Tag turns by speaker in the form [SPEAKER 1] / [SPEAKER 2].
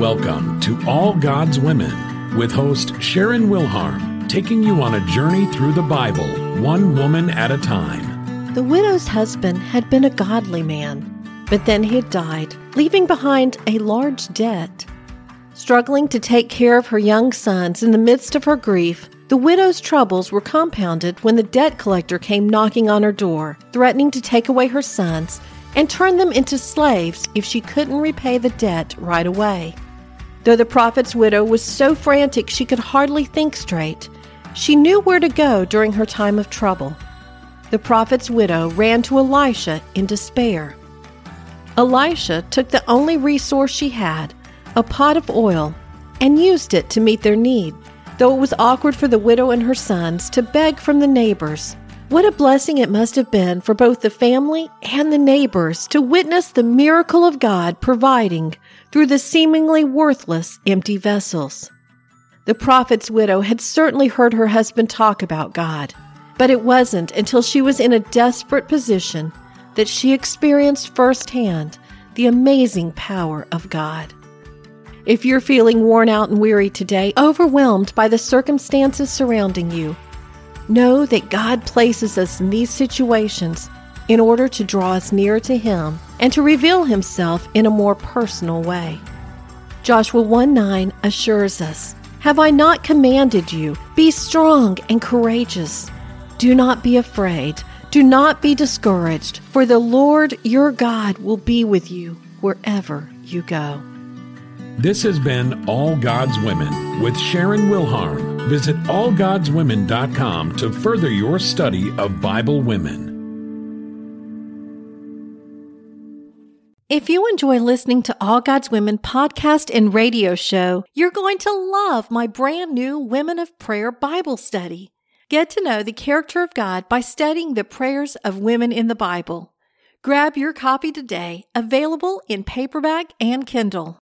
[SPEAKER 1] Welcome to All God's Women with host Sharon Wilharm, taking you on a journey through the Bible, one woman at a time.
[SPEAKER 2] The widow's husband had been a godly man, but then he had died, leaving behind a large debt. Struggling to take care of her young sons in the midst of her grief, the widow's troubles were compounded when the debt collector came knocking on her door, threatening to take away her sons and turn them into slaves if she couldn't repay the debt right away. Though the prophet's widow was so frantic she could hardly think straight, she knew where to go during her time of trouble. The prophet's widow ran to Elisha in despair. Elisha took the only resource she had, a pot of oil, and used it to meet their need, though it was awkward for the widow and her sons to beg from the neighbors. What a blessing it must have been for both the family and the neighbors to witness the miracle of God providing through the seemingly worthless empty vessels. The prophet's widow had certainly heard her husband talk about God, but it wasn't until she was in a desperate position that she experienced firsthand the amazing power of God. If you're feeling worn out and weary today, overwhelmed by the circumstances surrounding you, Know that God places us in these situations in order to draw us nearer to Him and to reveal Himself in a more personal way. Joshua 1 9 assures us Have I not commanded you? Be strong and courageous. Do not be afraid. Do not be discouraged, for the Lord your God will be with you wherever you go.
[SPEAKER 1] This has been All God's Women with Sharon Wilharm. Visit allgodswomen.com to further your study of Bible women.
[SPEAKER 2] If you enjoy listening to All God's Women podcast and radio show, you're going to love my brand new Women of Prayer Bible study. Get to know the character of God by studying the prayers of women in the Bible. Grab your copy today, available in paperback and Kindle.